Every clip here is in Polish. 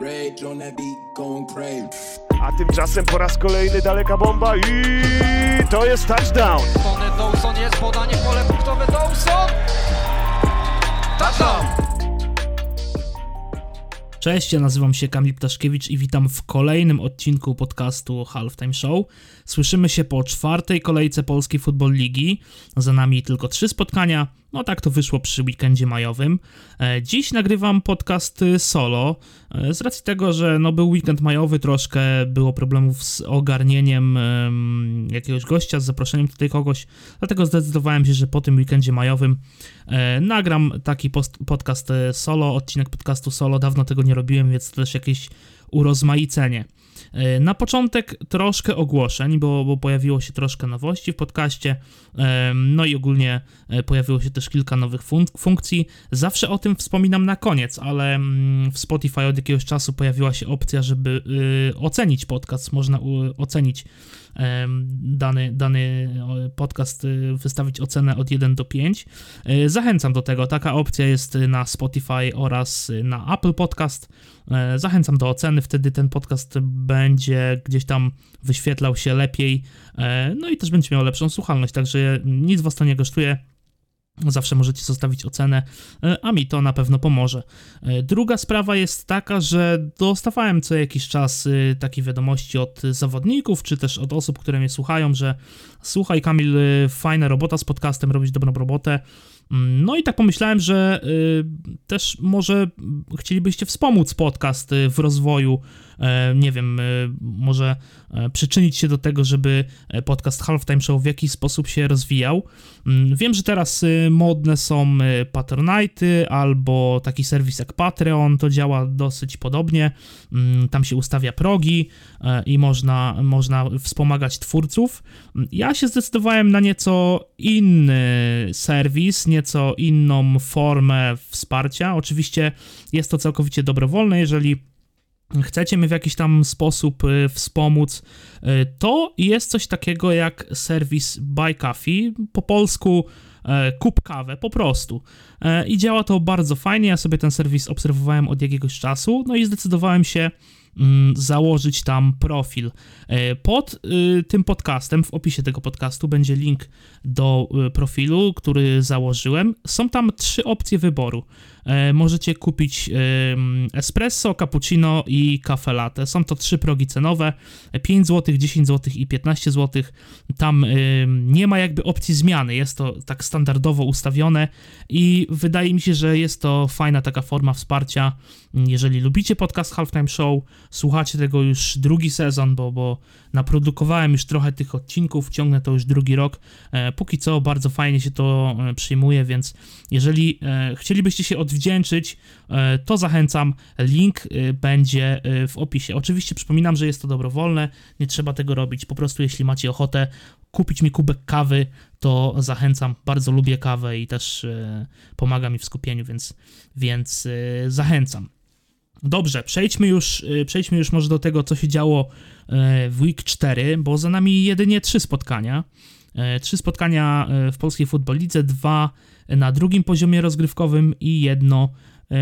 Rage on that beat, going crazy. A tymczasem po raz kolejny daleka bomba i to jest touchdown. Tony Dawson jest podanie w pole punktowe Dawson! Touchdown! Cześć, ja nazywam się Kamil Ptaszkiewicz i witam w kolejnym odcinku podcastu Halftime Show. Słyszymy się po czwartej kolejce Polskiej Football Ligi. Za nami tylko trzy spotkania. No tak to wyszło przy weekendzie majowym. E, Dziś nagrywam podcast y, solo. e, Z racji tego, że no był weekend majowy, troszkę było problemów z ogarnieniem em, jakiegoś gościa, z zaproszeniem tutaj kogoś. Dlatego zdecydowałem się, że po tym weekendzie majowym e, nagram taki podcast solo, odcinek podcastu solo. Dawno tego nie robiłem, więc to też jakieś urozmaicenie. E, Na początek troszkę ogłoszeń, bo, bo pojawiło się troszkę nowości w podcaście, em, no i ogólnie e, pojawiło się też kilka nowych fun- funkcji. Zawsze o tym wspominam na koniec, ale mm, w Spotify od jakiegoś czasu pojawiła się opcja, żeby y, ocenić podcast. Można ocenić dany, dany podcast, y, wystawić ocenę od 1 do 5. Y, Zachęcam do tego. Taka opcja jest na Spotify oraz na Apple Podcast. E, Zachęcam do oceny, wtedy ten podcast będzie gdzieś tam wyświetlał się lepiej, e, no i też będzie miał lepszą słuchalność, także nic was to nie kosztuje. Zawsze możecie zostawić ocenę, e, a mi to na pewno pomoże. Druga sprawa jest taka, że dostawałem co jakiś czas takie wiadomości od zawodników, czy też od osób, które mnie słuchają, że słuchaj Kamil, fajna robota z podcastem, robisz dobrą robotę. Mm, No i tak pomyślałem, że y, też może chcielibyście wspomóc podcast y, w rozwoju, nie wiem, y, może e, przyczynić się do tego, żeby e, podcast Halftime Show w jakiś sposób się rozwijał. Mm, Wiem, że teraz modne są y, Patronite albo taki serwis jak Patreon, to działa dosyć podobnie. Mm, Tam się ustawia progi e, i można, można wspomagać twórców. Mm, Ja się zdecydowałem na nieco inny serwis, nieco inną formę wsparcia. Oczywiście jest to całkowicie dobrowolne, jeżeli chcecie mnie w jakiś tam sposób y, wspomóc, y, to jest coś takiego jak serwis Buy Coffee, po polsku e, kup kawę, po prostu. E, I działa to bardzo fajnie, ja sobie ten serwis obserwowałem od jakiegoś czasu, no i zdecydowałem się założyć tam profil. E, Pod y, tym podcastem, w opisie tego podcastu będzie link do y, profilu, który założyłem. Są tam trzy opcje wyboru. E, Możecie kupić espresso, cappuccino i kafe latte. Są to trzy progi cenowe: 5 zł, 10 zł i 15 zł. Tam nie ma jakby opcji zmiany, jest to tak standardowo ustawione i wydaje mi się, że jest to fajna taka forma wsparcia. Jeżeli lubicie podcast Halftime Show, słuchacie tego już drugi sezon, bo, bo naprodukowałem już trochę tych odcinków, ciągnę to już drugi rok. E, Póki co bardzo fajnie się to e, przyjmuje, więc jeżeli e, chcielibyście się odwdzięczyć, to zachęcam. Link będzie w opisie. Oczywiście przypominam, że jest to dobrowolne, nie trzeba tego robić. Po prostu, jeśli macie ochotę kupić mi kubek kawy, to zachęcam. Bardzo lubię kawę i też pomaga mi w skupieniu, więc, więc zachęcam. Dobrze, przejdźmy już, y, przejdźmy już może do tego, co się działo e, w Week 4, bo za nami jedynie trzy spotkania. E, Trzy spotkania e, w polskiej Lidze, dwa na drugim poziomie rozgrywkowym i jedno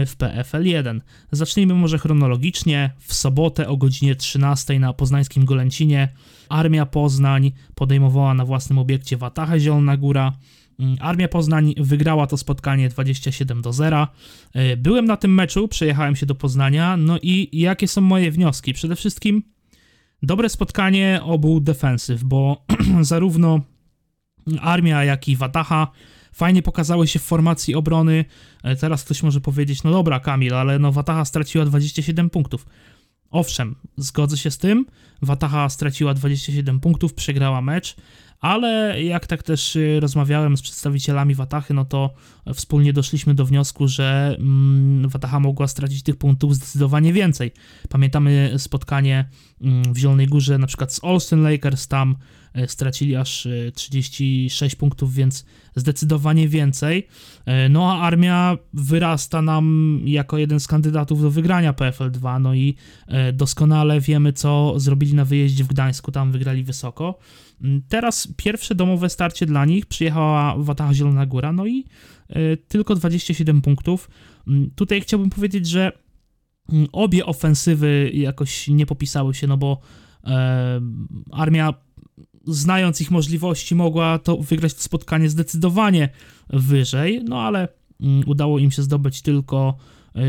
w PFL 1. Zacznijmy może chronologicznie. W sobotę o godzinie 13 na poznańskim Golęcinie Armia Poznań podejmowała na własnym obiekcie Watachę Zielona Góra. Mm, Armia Poznań wygrała to spotkanie 27 do 0. E, Byłem na tym meczu, przejechałem się do Poznania. No i jakie są moje wnioski? Przede wszystkim dobre spotkanie obu defensyw, bo zarówno Armia, jak i Wataha fajnie pokazały się w formacji obrony. E, Teraz ktoś może powiedzieć, no dobra Kamil, ale no Wataha straciła 27 punktów. Owszem, zgodzę się z tym. Wataha straciła 27 punktów, przegrała mecz, ale jak tak też y, rozmawiałem z przedstawicielami Watachy, no to wspólnie doszliśmy do wniosku, że mm, Wataha mogła stracić tych punktów zdecydowanie więcej. Pamiętamy spotkanie mm, w Zielonej Górze na przykład z Olsen Lakers, tam stracili aż e, 36 punktów, więc zdecydowanie więcej. E, No a armia wyrasta nam jako jeden z kandydatów do wygrania PFL 2, no i e, doskonale wiemy, co zrobili na wyjeździe w Gdańsku, tam wygrali wysoko. Mm, Teraz pierwsze domowe starcie dla nich przyjechała Wataha Zielona Góra, no i e, tylko 27 punktów. Mm, Tutaj chciałbym powiedzieć, że mm, obie ofensywy jakoś nie popisały się, no bo e, armia znając ich możliwości mogła to wygrać to spotkanie zdecydowanie wyżej, no ale mm, udało im się zdobyć tylko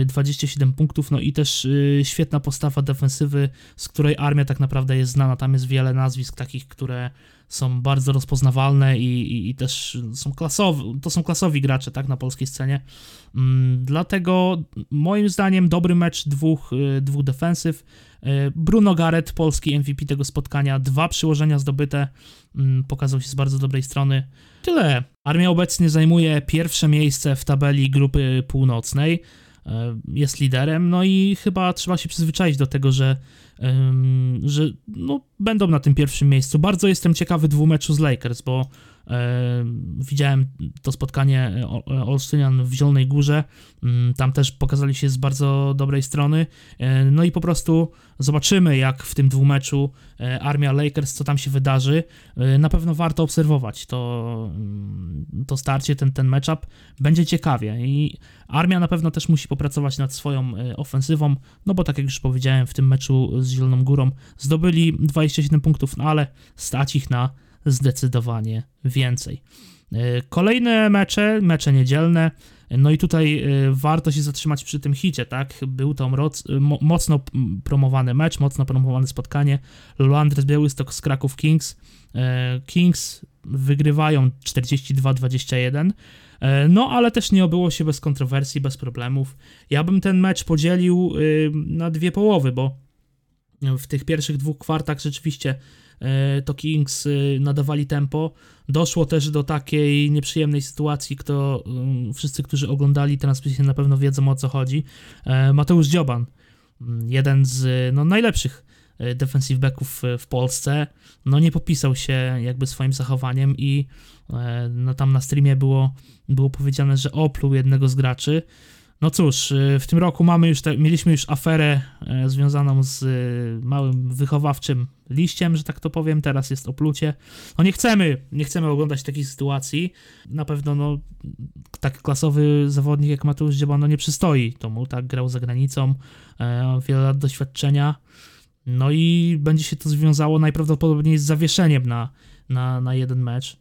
27 punktów, no i też świetna postawa defensywy, z której armia tak naprawdę jest znana. Tam jest wiele nazwisk takich, które są bardzo rozpoznawalne i, i, i też są klasowi, to są klasowi gracze, tak, na polskiej scenie. Mm, dlatego moim zdaniem dobry mecz dwóch, y, dwóch defensyw. Y, Bruno Garrett, polski MVP tego spotkania, dwa przyłożenia zdobyte, mm, pokazał się z bardzo dobrej strony. Tyle. Armia obecnie zajmuje pierwsze miejsce w tabeli grupy północnej. E, jest liderem, no i chyba trzeba się przyzwyczaić do tego, że, że no, będą na tym pierwszym miejscu. Bardzo jestem ciekawy dwumeczu z Lakers, bo widziałem to spotkanie Olsztynian w Zielonej Górze. Mm, tam też pokazali się z bardzo dobrej strony. E, no i po prostu zobaczymy, jak w tym dwumeczu e, armia Lakers, co tam się wydarzy. Na pewno warto obserwować to, mm, to starcie, ten, ten matchup. Będzie ciekawie i armia na pewno też musi popracować nad swoją ofensywą, no bo tak jak już powiedziałem, w tym meczu z Zieloną Górą zdobyli 27 punktów, no ale stać ich na zdecydowanie więcej. E, kolejne mecze, mecze niedzielne. No i tutaj e, warto się zatrzymać przy tym hicie, tak? Był to mocno promowany mecz, mocno promowane spotkanie. Luandres Białystok z Kraków Kings. E, Kings wygrywają 42-21. No, ale też nie obyło się bez kontrowersji, bez problemów. Ja bym ten mecz podzielił na dwie połowy, bo w tych pierwszych dwóch kwartach rzeczywiście E, to Kings y, nadawali tempo. Doszło też do takiej nieprzyjemnej sytuacji, kto mm, wszyscy, którzy oglądali transmisję na pewno wiedzą o co chodzi. E, Mateusz Dzioban, mm, jeden z no, najlepszych e, defensive backów w Polsce, no nie popisał się jakby swoim zachowaniem i no, tam na streamie było, było powiedziane, że opluł jednego z graczy. No cóż, y, w tym roku mamy już te, mieliśmy już aferę e, związaną z y, małym wychowawczym liściem, że tak to powiem, teraz jest oplucie. No nie chcemy, nie chcemy oglądać takich sytuacji. Na pewno no, tak klasowy zawodnik jak Mateusz Dzieba no nie przystoi tomu, tak, grał za granicą, wiele lat doświadczenia. No i będzie się to związało najprawdopodobniej z zawieszeniem na, na, na jeden mecz.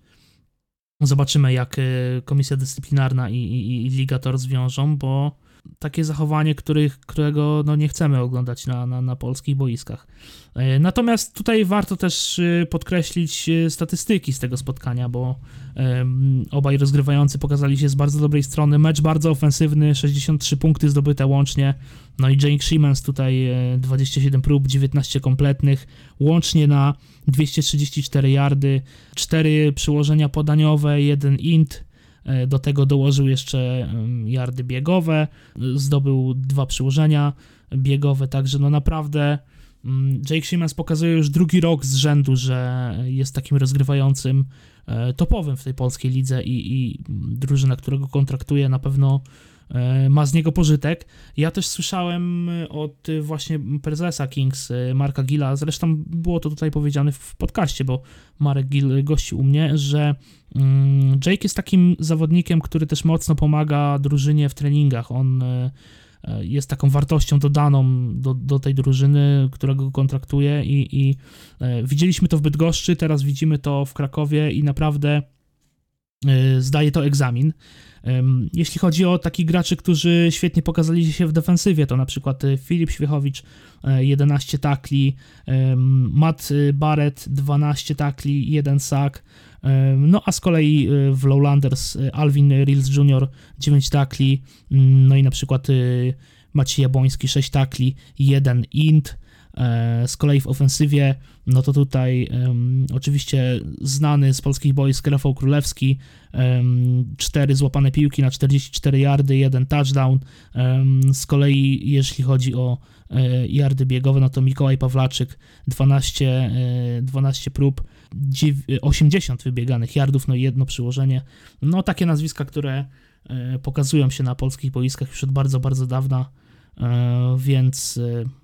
Zobaczymy, jak y, Komisja Dyscyplinarna i, i, i Liga to rozwiążą, bo takie zachowanie, których, którego no, nie chcemy oglądać na, na, na polskich boiskach. E, natomiast tutaj warto też y, podkreślić y, statystyki z tego spotkania, bo obaj rozgrywający pokazali się z bardzo dobrej strony. Mecz bardzo ofensywny, 63 punkty zdobyte łącznie. No i Jake Siemens tutaj 27 e, prób, 19 kompletnych, łącznie na 234 yardy, 4 przyłożenia podaniowe, 1 int, do tego dołożył jeszcze yardy biegowe, zdobył dwa przyłożenia biegowe, także no naprawdę mm, Jake Siemens pokazuje już drugi rok z rzędu, że jest takim rozgrywającym e, topowym w tej polskiej lidze i, i drużyna, którego kontraktuje na pewno E, ma z niego pożytek. Ja też słyszałem e, od e, właśnie prezesa Kings, Marka Gilla, zresztą było to tutaj powiedziane w podcaście, bo Marek Gill gościł u mnie, że mm, Jake jest takim zawodnikiem, który też mocno pomaga drużynie w treningach. On jest taką wartością dodaną do, do tej drużyny, którego go kontraktuje i, i widzieliśmy to w Bydgoszczy, teraz widzimy to w Krakowie i naprawdę zdaje to egzamin. Jeśli chodzi o takich graczy, którzy świetnie pokazali się w defensywie, to na przykład e, Filip Świechowicz 11 e, takli, Matt Barrett 12 takli, 1 sack, no a z kolei e, w Lowlanders Alvin Reels Jr. 9 takli, mm, no i na przykład Maciej Jaboński 6 takli, 1 int, z kolei w ofensywie, no to tutaj um, oczywiście znany z polskich boisk Rafał Królewski, um, 4 złapane piłki na 44 yardy, jeden touchdown. Um, z kolei jeśli chodzi o e, yardy biegowe, no to Mikołaj Pawlaczyk 12, e, 12 prób, 80 wybieganych yardów, no i jedno przyłożenie. No takie nazwiska, które e, pokazują się na polskich boiskach już od bardzo, bardzo dawna, e, więc e,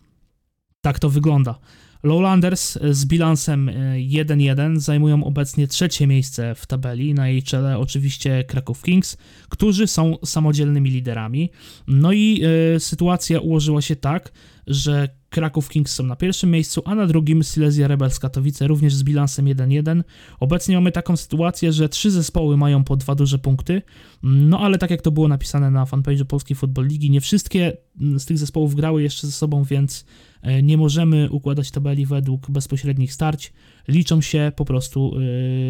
tak to wygląda. Lowlanders z bilansem 1-1 zajmują obecnie trzecie miejsce w tabeli, na jej czele oczywiście Kraków Kings, którzy są samodzielnymi liderami. No i y, sytuacja ułożyła się tak, że Kraków Kings są na pierwszym miejscu, a na drugim Silesia Rebels Katowice również z bilansem 1-1. Obecnie mamy taką sytuację, że trzy zespoły mają po dwa duże punkty, no ale tak jak to było napisane na fanpage'u Polskiej Football Ligi, nie wszystkie z tych zespołów grały jeszcze ze sobą, więc e, nie możemy układać tabeli według bezpośrednich starć. Liczą się po prostu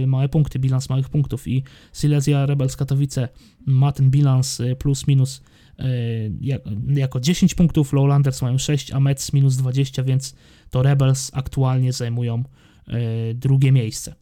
yy, małe punkty, bilans małych punktów i Silesia Rebels Katowice ma ten bilans y, plus minus jako 10 punktów, Lowlanders mają 6, a Mets minus 20, więc to Rebels aktualnie zajmują drugie miejsce.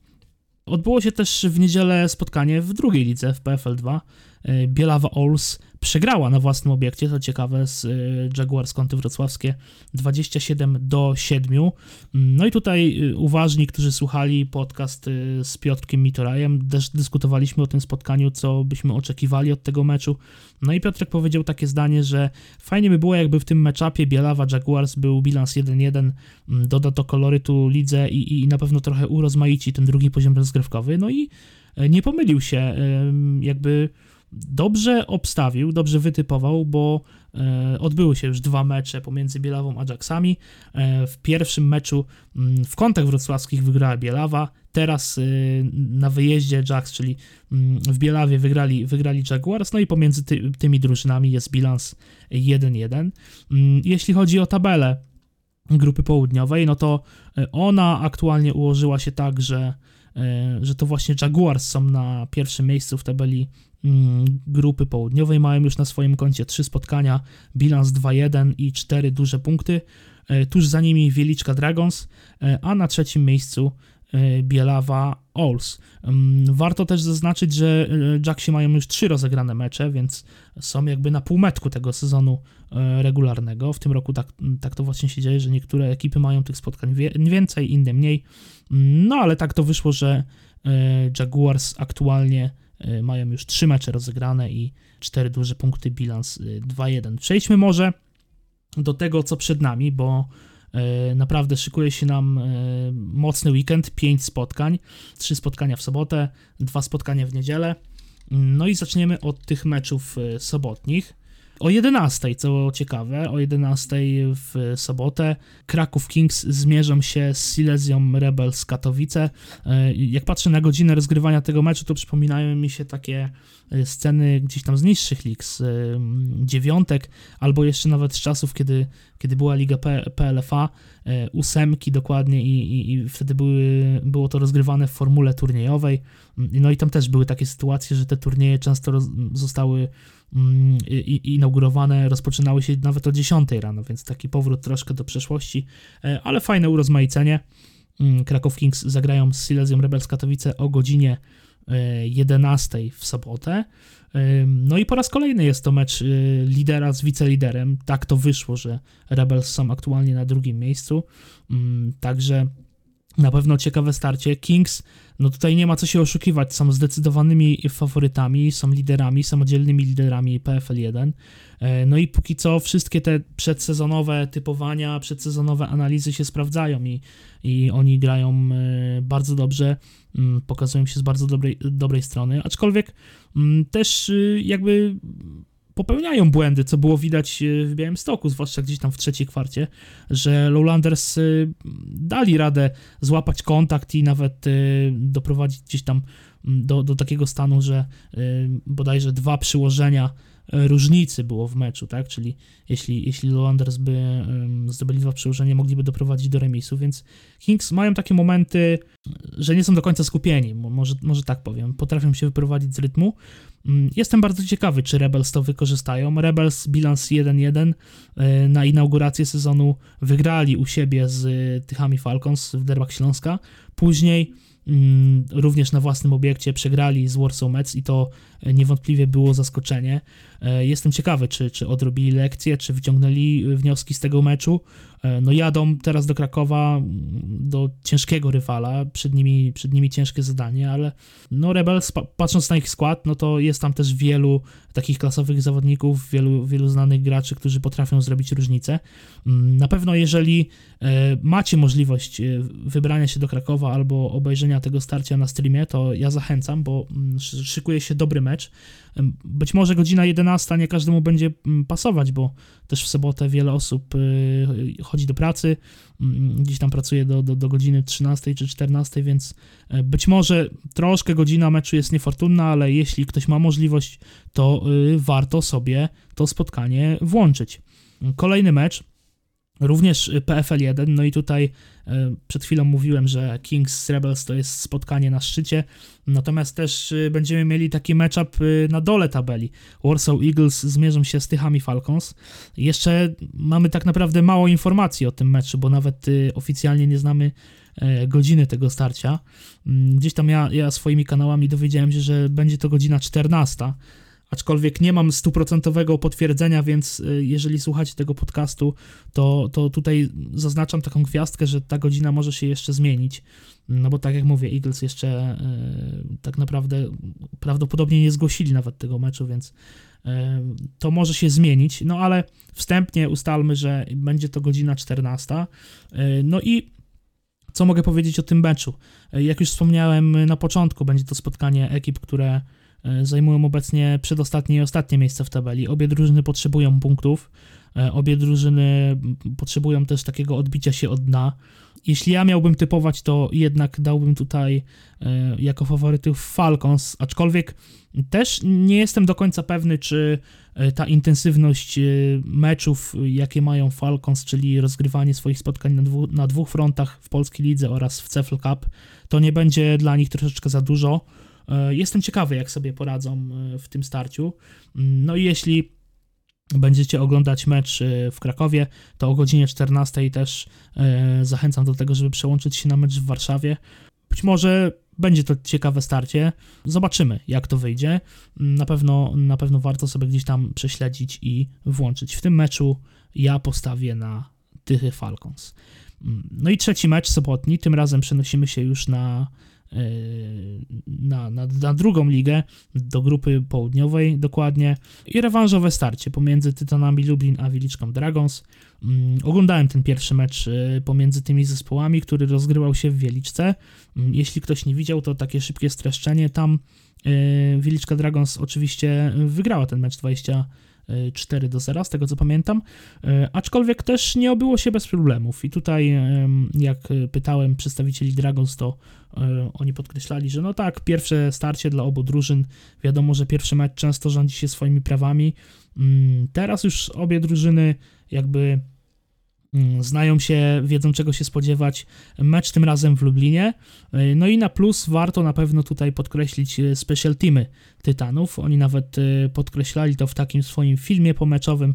Odbyło się też w niedzielę spotkanie w drugiej lidze, w PFL 2. Y, Bielawa Ols przegrała na własnym obiekcie, to ciekawe, z y, Jaguars Kąty Wrocławskie 27 do 7. No i tutaj y, uważni, którzy słuchali podcast z Piotrkiem Mitorajem, też dyskutowaliśmy o tym spotkaniu, co byśmy oczekiwali od tego meczu. No i Piotrek powiedział takie zdanie, że fajnie by było, jakby w tym meczapie Bielawa Jaguars był bilans 1-1, doda to kolorytu lidze i, i na pewno trochę urozmaici ten drugi poziom rozgrywkowy. No i nie pomylił się, jakby dobrze obstawił, dobrze wytypował, bo e, odbyły się już dwa mecze pomiędzy Bielawą a Ajaxami. E, w pierwszym meczu mm, w kątach wrocławskich wygrała Bielawa, teraz e, na wyjeździe Ajax, czyli mm, w Bielawie wygrali, wygrali Jaguars, no i pomiędzy ty, tymi drużynami jest bilans 1-1. Mm, jeśli chodzi o tabelę grupy południowej, no to ona aktualnie ułożyła się tak, że że to właśnie Jaguars są na pierwszym miejscu w tabeli grupy południowej mają już na swoim koncie trzy spotkania, bilans 2-1 i cztery duże punkty. E, tuż za nimi Wieliczka Dragons, e, a na trzecim miejscu e, Bielawa Ols. Mm, warto też zaznaczyć, że Jacksi mają już trzy rozegrane mecze, więc są jakby na półmetku tego sezonu regularnego. W tym roku tak, tak to właśnie się dzieje, że niektóre ekipy mają tych spotkań więcej, inne mniej. Mm, no ale tak to wyszło, że Jaguars aktualnie mają już trzy mecze rozegrane i cztery duże punkty, bilans 2-1. Y, Przejdźmy może do tego, co przed nami, bo y, naprawdę szykuje się nam mocny weekend, pięć spotkań, trzy spotkania w sobotę, dwa spotkania w niedzielę. No i zaczniemy od tych meczów sobotnich. O 11, co ciekawe, o 11 w sobotę Kraków Kings zmierzą się z Silesią Rebels Katowice. E, jak patrzę na godzinę rozgrywania tego meczu, to przypominają mi się takie e, sceny gdzieś tam z niższych lig, z dziewiątek, albo jeszcze nawet z czasów, kiedy, kiedy była Liga PLFA, e, ósemki dokładnie i, i, i wtedy były, było to rozgrywane w formule turniejowej. No i tam też były takie sytuacje, że te turnieje często roz, zostały Mm, inaugurowane rozpoczynały się nawet o 10 rano, więc taki powrót troszkę do przeszłości, e, ale fajne urozmaicenie. Mm, Kraków Kings zagrają z Silesią Rebels Katowice o godzinie 11 e, w sobotę. E, no i po raz kolejny jest to mecz lidera z wiceliderem. Tak to wyszło, że Rebels są aktualnie na drugim miejscu. Mm, także na pewno ciekawe starcie. Kings, no tutaj nie ma co się oszukiwać, są zdecydowanymi faworytami, są liderami, samodzielnymi liderami PFL 1. E, no i póki co wszystkie te przedsezonowe typowania, przedsezonowe analizy się sprawdzają i, i oni grają e, bardzo dobrze, mm, pokazują się z bardzo dobrej, dobrej strony, aczkolwiek mm, też y, jakby popełniają błędy, co było widać e, w Białym Stoku, zwłaszcza gdzieś tam w trzeciej kwarcie, że Lowlanders e, dali radę złapać kontakt i nawet e, doprowadzić gdzieś tam do, do takiego stanu, że bodajże dwa przyłożenia różnicy było w meczu, tak? Czyli jeśli, jeśli Lowlanders by zdobyli dwa przyłożenia, mogliby doprowadzić do remisu, więc Kings mają takie momenty, że nie są do końca skupieni, może, może tak powiem, potrafią się wyprowadzić z rytmu, Mm, jestem bardzo ciekawy, czy Rebels to wykorzystają. Rebels bilans 1-1 e, na inaugurację sezonu wygrali u siebie z Tychami Falcons w Derbach Śląska. Później mm, również na własnym obiekcie przegrali z Warsaw Mets i to niewątpliwie było zaskoczenie. E, Jestem ciekawy, czy, czy odrobili lekcje, czy wyciągnęli wnioski z tego meczu. E, No jadą teraz do Krakowa, mm, do ciężkiego rywala, przed nimi, przed nimi ciężkie zadanie, ale no Rebels, pa- patrząc na ich skład, no to jest tam też wielu takich klasowych zawodników, wielu, wielu znanych graczy, którzy potrafią zrobić różnicę. Mm, Na pewno jeżeli e, macie możliwość e, wybrania się do Krakowa albo obejrzenia tego starcia na streamie, to ja zachęcam, bo mm, szy- szykuje się dobry mecz. Być może godzina 11 nie każdemu będzie mm, pasować, bo też w sobotę wiele osób y, chodzi do pracy, mm, gdzieś tam pracuje do, do, do godziny 13 czy 14, więc e, być może troszkę godzina meczu jest niefortunna, ale jeśli ktoś ma możliwość, to y, warto sobie to spotkanie włączyć. Kolejny mecz, również y, PFL 1, no i tutaj y, przed chwilą mówiłem, że Kings Rebels to jest spotkanie na szczycie, natomiast też y, będziemy mieli taki matchup na dole tabeli. Warsaw Eagles zmierzą się z Tychami Falcons. Jeszcze mamy tak naprawdę mało informacji o tym meczu, bo nawet oficjalnie nie znamy e, godziny tego starcia. Mm, Gdzieś tam ja, ja swoimi kanałami dowiedziałem się, że będzie to godzina 14, aczkolwiek nie mam stuprocentowego potwierdzenia, więc y, jeżeli słuchacie tego podcastu, to, to tutaj zaznaczam taką gwiazdkę, że ta godzina może się jeszcze zmienić. No bo tak jak mówię, Eagles jeszcze y, tak naprawdę prawdopodobnie nie zgłosili nawet tego meczu, więc y, to może się zmienić. No ale wstępnie ustalmy, że będzie to godzina 14. Y, No i co mogę powiedzieć o tym meczu? Jak już wspomniałem na początku, będzie to spotkanie ekip, które zajmują obecnie przedostatnie i ostatnie miejsce w tabeli. Obie drużyny potrzebują punktów. y, Obie drużyny potrzebują też takiego odbicia się od dna. Jeśli ja miałbym typować, to jednak dałbym tutaj y, jako faworytów Falcons, aczkolwiek też nie jestem do końca pewny, czy ta intensywność meczów, jakie mają Falcons, czyli rozgrywanie swoich spotkań na, dwu, na dwóch frontach w polskiej lidze oraz w CFL Cup, to nie będzie dla nich troszeczkę za dużo. Y, Jestem ciekawy, jak sobie poradzą y, w tym starciu. Mm, No i jeśli będziecie oglądać mecz y, w Krakowie, to o godzinie 14 też zachęcam do tego, żeby przełączyć się na mecz w Warszawie. Być może będzie to ciekawe starcie. Zobaczymy, jak to wyjdzie. Na pewno, na pewno warto sobie gdzieś tam prześledzić i włączyć. W tym meczu ja postawię na Tychy Falcons. Mm, No i trzeci mecz sobotni. Tym razem przenosimy się już na, na, na, na drugą ligę, do grupy południowej dokładnie. I rewanżowe starcie pomiędzy Tytanami Lublin a Wiliczką Dragons. Mm, Oglądałem ten pierwszy mecz y, pomiędzy tymi zespołami, który rozgrywał się w Wieliczce. Mm, Jeśli ktoś nie widział, to takie szybkie streszczenie. Tam y, Wiliczka Dragons oczywiście wygrała ten mecz 24 do 0, z tego co pamiętam. Y, Aczkolwiek też nie obyło się bez problemów. I tutaj, jak pytałem przedstawicieli Dragons, to y, oni podkreślali, że no tak, pierwsze starcie dla obu drużyn. Wiadomo, że pierwszy mecz często rządzi się swoimi prawami. Mm, Teraz już obie drużyny jakby znają się, wiedzą czego się spodziewać. Mecz tym razem w Lublinie. Y, No i na plus warto na pewno tutaj podkreślić y, special teamy Tytanów. Oni nawet y, podkreślali to w takim swoim filmie pomeczowym,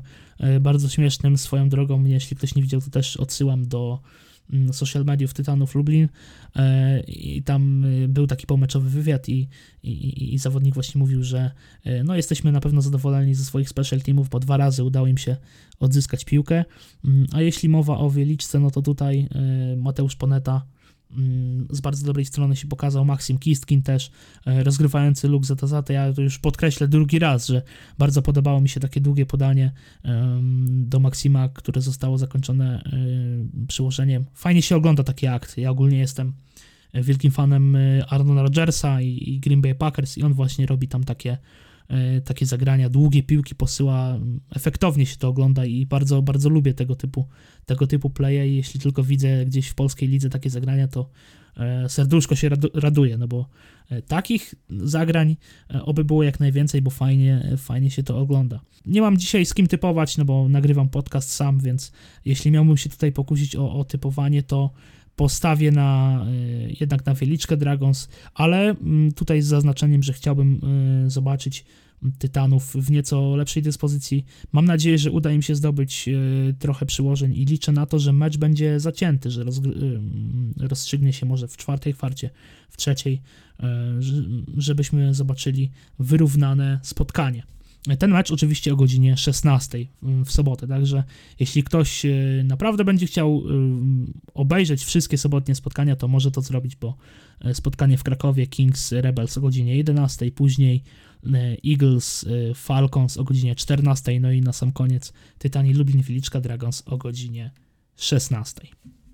bardzo śmiesznym swoją drogą. Jeśli ktoś nie widział, to też odsyłam do mm, social mediów Tytanów Lublin E, i tam y, był taki pomeczowy wywiad i, i, i- zawodnik właśnie mówił, że e, no jesteśmy na pewno zadowoleni ze swoich special teamów, bo dwa razy udało im się odzyskać piłkę, Mm, a jeśli mowa o Wieliczce, no to tutaj e, Mateusz Poneta mm, z bardzo dobrej strony się pokazał, Maksim Kistkin też, e, rozgrywający Luk Zatazate, ja to już podkreślę drugi raz, że bardzo podobało mi się takie długie podanie do Maksima, które zostało zakończone e, przyłożeniem. Fajnie się ogląda taki akt, ja ogólnie jestem wielkim fanem e, Arnona Rodgersa i, Green Bay Packers i on właśnie robi tam takie, e, takie zagrania, długie piłki posyła, efektownie się to ogląda i bardzo, bardzo lubię tego typu, tego typu playe i jeśli tylko widzę gdzieś w polskiej lidze takie zagrania, to e, serduszko się radu, raduje, no bo e, takich zagrań e, oby było jak najwięcej, bo fajnie, e, fajnie się to ogląda. Nie mam dzisiaj z kim typować, no bo nagrywam podcast sam, więc jeśli miałbym się tutaj pokusić o, o typowanie, to postawię na y, jednak na Wieliczkę Dragons, ale mm, tutaj z zaznaczeniem, że chciałbym y, zobaczyć Tytanów w nieco lepszej dyspozycji. Mam nadzieję, że uda im się zdobyć y, trochę przyłożeń i liczę na to, że mecz będzie zacięty, że mm, rozstrzygnie się może w czwartej kwarcie, w trzeciej, żebyśmy zobaczyli wyrównane spotkanie. Ten mecz oczywiście o godzinie 16 w sobotę, także jeśli ktoś naprawdę będzie chciał obejrzeć wszystkie sobotnie spotkania, to może to zrobić, bo spotkanie w Krakowie Kings Rebels o godzinie 11, później Eagles Falcons o godzinie 14, no i na sam koniec Tytani Lublin Wiliczka Dragons o godzinie 16.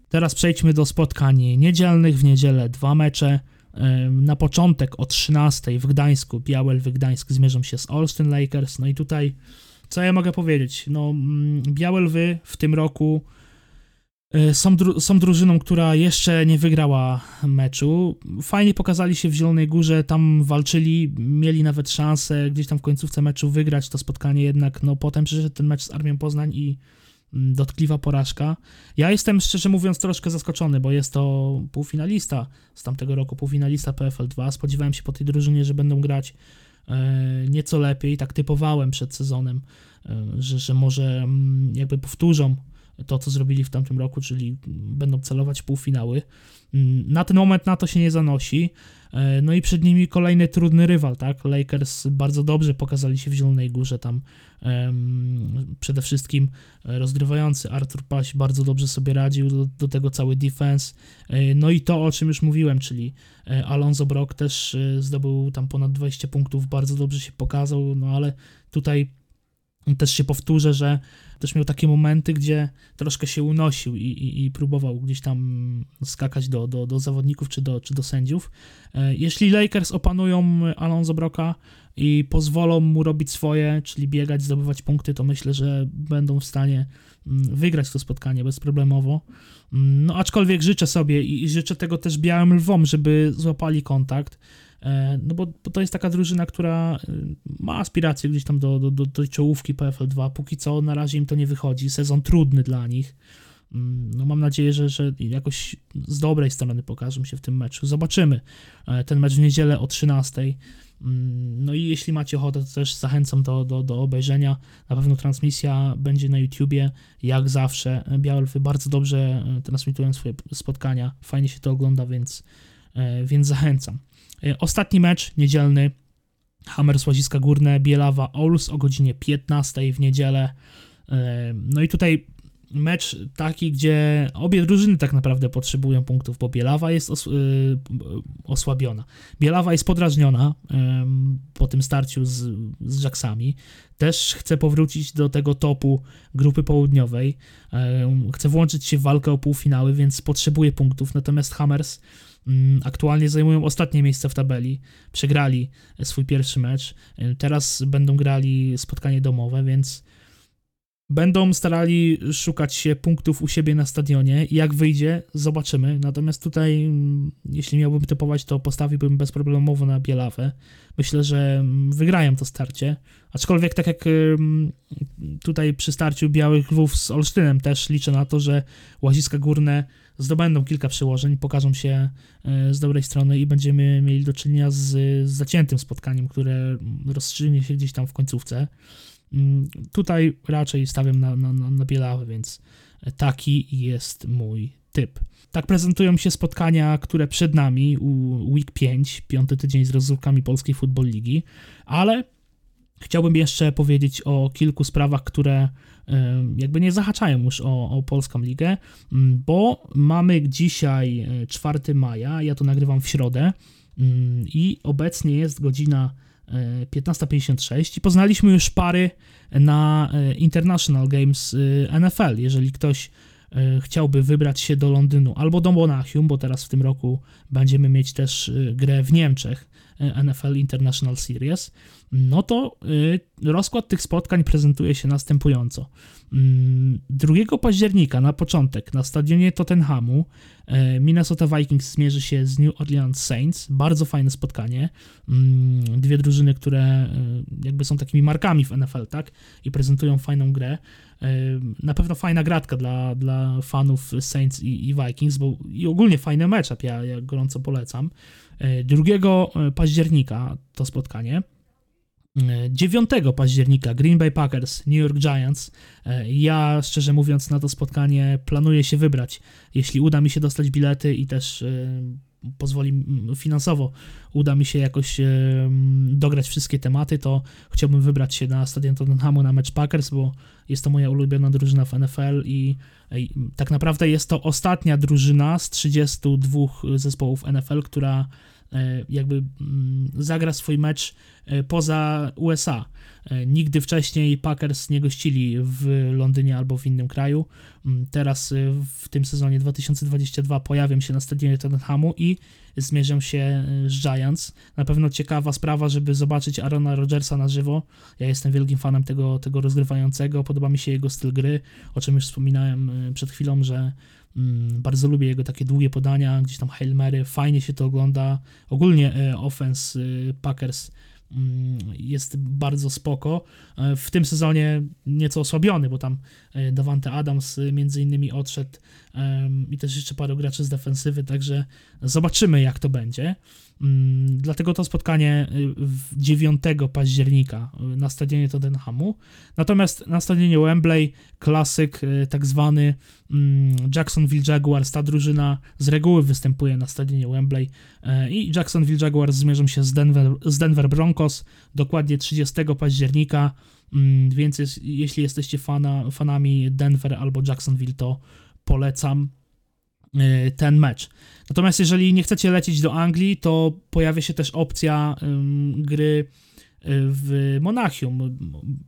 Teraz przejdźmy do spotkań niedzielnych. W niedzielę dwa mecze. Na początek o 13 w Gdańsku Białelwy Gdańsk zmierzą się z Olsztyn Lakers. No i tutaj, co ja mogę powiedzieć? No, mm, Białelwy w tym roku e, są, dru są drużyną, która jeszcze nie wygrała meczu. Fajnie pokazali się w Zielonej Górze, tam walczyli, mieli nawet szansę gdzieś tam w końcówce meczu wygrać to spotkanie, jednak no potem przyszedł ten mecz z Armią Poznań i dotkliwa porażka. Ja jestem szczerze mówiąc troszkę zaskoczony, bo jest to półfinalista z tamtego roku, półfinalista PFL 2. Spodziewałem się po tej drużynie, że będą grać e, nieco lepiej. Tak typowałem przed sezonem, e, że, że może mm, jakby powtórzą to, co zrobili w tamtym roku, czyli będą celować półfinały. Mm, na ten moment na to się nie zanosi. E, no i przed nimi kolejny trudny rywal, tak? Lakers bardzo dobrze pokazali się w Zielonej Górze, tam przede wszystkim rozgrywający Arthur Paś bardzo dobrze sobie radził, do, do, tego cały defense. E, no i to, o czym już mówiłem, czyli e, Alonso Brock też zdobył tam ponad 20 punktów, bardzo dobrze się pokazał, no ale tutaj też się powtórzę, że też miał takie momenty, gdzie troszkę się unosił i, i, i próbował gdzieś tam skakać do, do, do zawodników czy do, czy do sędziów. E, jeśli Lakers opanują Alonso Broka i pozwolą mu robić swoje, czyli biegać, zdobywać punkty, to myślę, że będą w stanie mm, wygrać to spotkanie bezproblemowo. Mm, no aczkolwiek życzę sobie i życzę tego też białym lwom, żeby złapali kontakt no bo, bo, to jest taka drużyna, która e, ma aspiracje gdzieś tam do, do, do, do czołówki PFL 2. Póki co na razie im to nie wychodzi. Sezon trudny dla nich. Mm, no mam nadzieję, że, że jakoś z dobrej strony pokażą się w tym meczu. Zobaczymy. E, ten mecz w niedzielę o 13. Mm, no i jeśli macie ochotę, to też zachęcam do, do, do obejrzenia. Na pewno transmisja będzie na YouTubie, jak zawsze. Białelfy bardzo dobrze transmitują swoje spotkania. Fajnie się to ogląda, więc, więc zachęcam. E, ostatni mecz niedzielny. Hammer Słaziska Górne, Bielawa Ols o godzinie 15 w niedzielę. E, no i tutaj mecz taki, gdzie obie drużyny tak naprawdę potrzebują punktów, bo Bielawa jest os, y, osłabiona. Bielawa jest podrażniona po tym starciu z, z Jacksami. Też chce powrócić do tego topu grupy południowej. chce włączyć się w walkę o półfinały, więc potrzebuje punktów. Natomiast Hammers Mm, aktualnie zajmują ostatnie miejsce w tabeli. Przegrali swój pierwszy mecz. Y, teraz będą grali spotkanie domowe, więc będą starali szukać się punktów u siebie na stadionie. Jak wyjdzie, zobaczymy. Natomiast tutaj, mm, jeśli miałbym typować, to postawiłbym bezproblemowo na Bielawę. Myślę, że mm, wygrają to starcie. Aczkolwiek, tak jak tutaj przy starciu Białych Lwów z Olsztynem, też liczę na to, że Łaziska Górne zdobędą kilka przełożeń, pokażą się e, z dobrej strony i będziemy mieli do czynienia z, zaciętym spotkaniem, które rozstrzygnie się gdzieś tam w końcówce. Mm, tutaj raczej stawiam na, na, na więc taki jest mój typ. Tak prezentują się spotkania, które przed nami Week 5, piąty tydzień z rozrywkami Polskiej Football Ligi, ale chciałbym jeszcze powiedzieć o kilku sprawach, które jakby nie zahaczają już o, o Polską Ligę, mm, bo mamy dzisiaj 4 e, maja, ja to nagrywam w środę mm, i obecnie jest godzina 15.56 e, i poznaliśmy już pary na e, International Games NFL. Jeżeli ktoś chciałby wybrać się do Londynu albo do Monachium, bo teraz w tym roku będziemy mieć też grę w Niemczech NFL International Series, no to y, rozkład tych spotkań prezentuje się następująco. 2 mm, października na początek na stadionie Tottenhamu y, Minnesota Vikings zmierzy się z New Orleans Saints. Bardzo fajne spotkanie. Mm, dwie drużyny, które y, jakby są takimi markami w NFL, tak? I prezentują fajną grę. Na pewno fajna gratka dla, dla fanów Saints i, i Vikings, bo i ogólnie fajny matchup, ja, ja gorąco polecam. 2 października to spotkanie. 9 października Green Bay Packers, New York Giants. E, ja szczerze mówiąc na to spotkanie planuję się wybrać. Jeśli uda mi się dostać bilety i też e, pozwoli mm, finansowo, uda mi się jakoś dograć wszystkie tematy, to chciałbym wybrać się na stadion Tottenhamu na mecz Packers, bo jest to moja ulubiona drużyna w NFL i, i tak naprawdę jest to ostatnia drużyna z 32 zespołów NFL, która jakby mm, zagra swój mecz e, poza USA. E, nigdy wcześniej Packers nie gościli w Londynie albo w innym kraju. Mm, teraz w tym sezonie 2022 pojawią się na stadionie Tottenhamu i zmierzą się z Giants. Na pewno ciekawa sprawa, żeby zobaczyć Arona Rodgersa na żywo. Ja jestem wielkim fanem tego, tego rozgrywającego, podoba mi się jego styl gry, o czym już wspominałem przed chwilą, że Mm, bardzo lubię jego takie długie podania, gdzieś tam Hail Mary, fajnie się to ogląda. Ogólnie e, offense e, Packers jest bardzo spoko. E, w tym sezonie nieco osłabiony, bo tam Davante Adams między innymi odszedł i też jeszcze paru graczy z defensywy, także zobaczymy jak to będzie. Mm, dlatego to spotkanie 9 października na stadionie Tottenhamu. Natomiast na stadionie Wembley klasyk tak zwany Mm, Jacksonville Jaguars, ta drużyna z reguły występuje na stadionie Wembley i Jacksonville Jaguars zmierzą się z Denver, z Denver Broncos dokładnie 30 października, mm, więc jeśli jesteście fana, fanami Denver albo Jacksonville, to polecam ten mecz. Natomiast jeżeli nie chcecie lecieć do Anglii, to pojawia się też opcja gry w Monachium.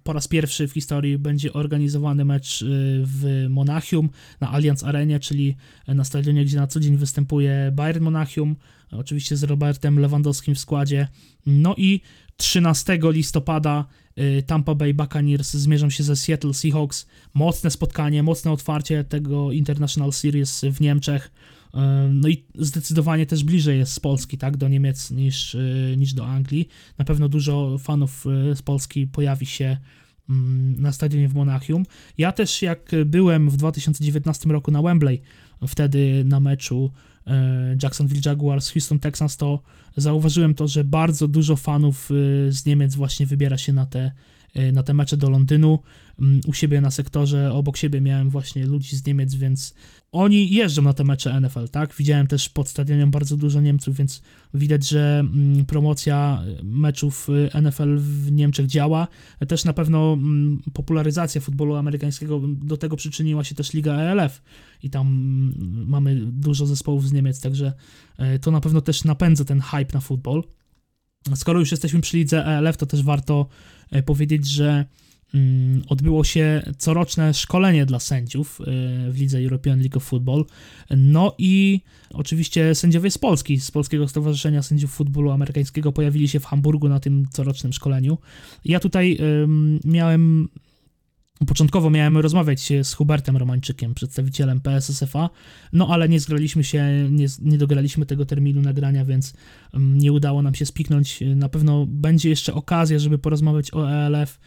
Po raz pierwszy w historii będzie organizowany mecz y, w Monachium na Allianz Arenie, czyli na stadionie, gdzie na co dzień występuje Bayern Monachium, oczywiście z Robertem Lewandowskim w składzie. No i 13 listopada y, Tampa Bay Buccaneers zmierzą się ze Seattle Seahawks. Mocne spotkanie, mocne otwarcie tego International Series w Niemczech. No i zdecydowanie też bliżej jest z Polski, tak, do Niemiec niż, y, niż do Anglii. Na pewno dużo fanów y, z Polski pojawi się mm, na stadionie w Monachium. Ja też jak byłem w 2019 roku na Wembley, wtedy na meczu y, Jacksonville Jaguars, Houston Texans, to zauważyłem to, że bardzo dużo fanów z Niemiec właśnie wybiera się na te, na te mecze do Londynu. Mm, u siebie na sektorze, obok siebie miałem właśnie ludzi z Niemiec, więc oni jeżdżą na te mecze NFL, tak? Widziałem też pod stadionem bardzo dużo Niemców, więc widać, że mm, promocja meczów y, NFL w Niemczech działa. Też na pewno mm, popularyzacja futbolu amerykańskiego do tego przyczyniła się też Liga ELF i tam mamy dużo zespołów z Niemiec, także to na pewno też napędza ten hype na futbol. Skoro już jesteśmy przy lidze ELF, to też warto y, powiedzieć, że Mm, odbyło się coroczne szkolenie dla sędziów y, w lidze European League of Football. No i oczywiście sędziowie z Polski, z Polskiego Stowarzyszenia Sędziów Futbolu Amerykańskiego pojawili się w Hamburgu na tym corocznym szkoleniu. Ja tutaj miałem Początkowo miałem rozmawiać z Hubertem Romańczykiem, przedstawicielem PSSFA, no ale nie zgraliśmy się, nie, nie dograliśmy tego terminu nagrania, więc nie udało nam się spiknąć. Na pewno będzie jeszcze okazja, żeby porozmawiać o ELF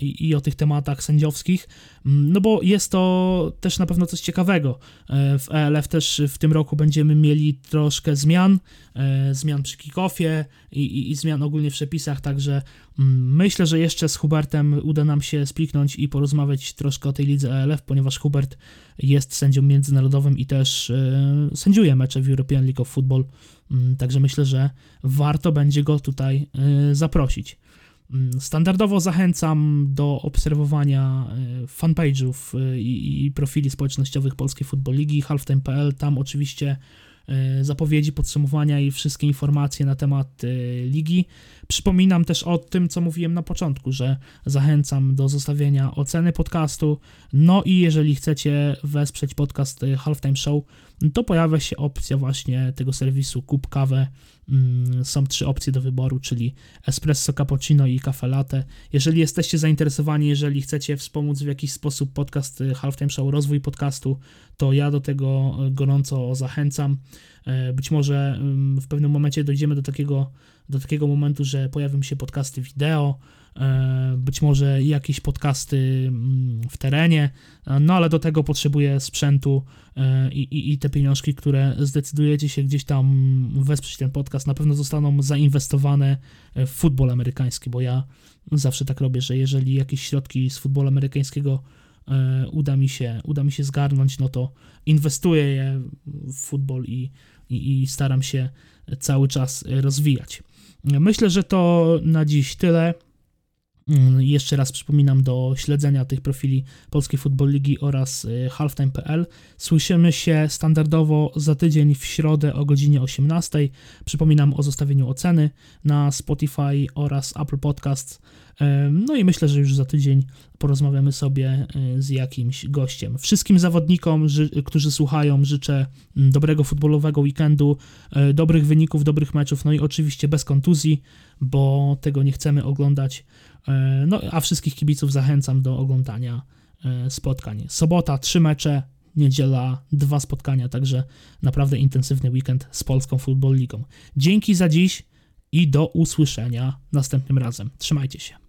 i, i o tych tematach sędziowskich, mm, no bo jest to też na pewno coś ciekawego. E, w ELF też w tym roku będziemy mieli troszkę zmian, e, zmian przy kickoffie i, i, i zmian ogólnie w przepisach, także mm, myślę, że jeszcze z Hubertem uda nam się spiknąć i porozmawiać troszkę o tej lidze ELF, ponieważ Hubert jest sędzią międzynarodowym i też sędziuje mecze w European League of Football, mm, także myślę, że warto będzie go tutaj zaprosić. Mm, standardowo zachęcam do obserwowania e, fanpage'ów e, i, profili społecznościowych Polskiej Football Ligi, halftime.pl. Tam oczywiście e, zapowiedzi, podsumowania i wszystkie informacje na temat ligi. Przypominam też o tym, co mówiłem na początku, że zachęcam do zostawienia oceny podcastu. No i jeżeli chcecie wesprzeć podcast Halftime Show, to pojawia się opcja właśnie tego serwisu Kup Kawę Mm, są trzy opcje do wyboru, czyli espresso, cappuccino i cafe latte. Jeżeli jesteście zainteresowani, jeżeli chcecie wspomóc w jakiś sposób podcast y, Halftime Show, rozwój podcastu, to ja do tego y, gorąco zachęcam. E, być może w pewnym momencie dojdziemy do takiego, do takiego momentu, że pojawią się podcasty wideo, E, być może jakieś podcasty mm, w terenie, e, no ale do tego potrzebuję sprzętu e, i, i, i te pieniążki, które zdecydujecie się gdzieś tam wesprzeć ten podcast, na pewno zostaną zainwestowane w futbol amerykański, bo ja zawsze tak robię, że jeżeli jakieś środki z futbolu amerykańskiego uda mi się, uda mi się zgarnąć, no to inwestuję je w futbol i, i, i staram się cały czas rozwijać. Myślę, że to na dziś tyle. Mm, Jeszcze raz przypominam do śledzenia tych profili Polskiej Football Ligi oraz y, halftime.pl. Słyszymy się standardowo za tydzień w środę o godzinie 18. Przypominam o zostawieniu oceny na Spotify oraz Apple Podcasts. Ym, No i myślę, że już za tydzień porozmawiamy sobie y, z jakimś gościem. Wszystkim zawodnikom, którzy słuchają, życzę mm, dobrego futbolowego weekendu, y, dobrych wyników, dobrych meczów, no i oczywiście bez kontuzji, bo tego nie chcemy oglądać. E, No, a wszystkich kibiców zachęcam do oglądania e, spotkań. Sobota trzy mecze, niedziela dwa spotkania, także naprawdę intensywny weekend z Polską Football Ligą. Dzięki za dziś i do usłyszenia następnym razem. Trzymajcie się.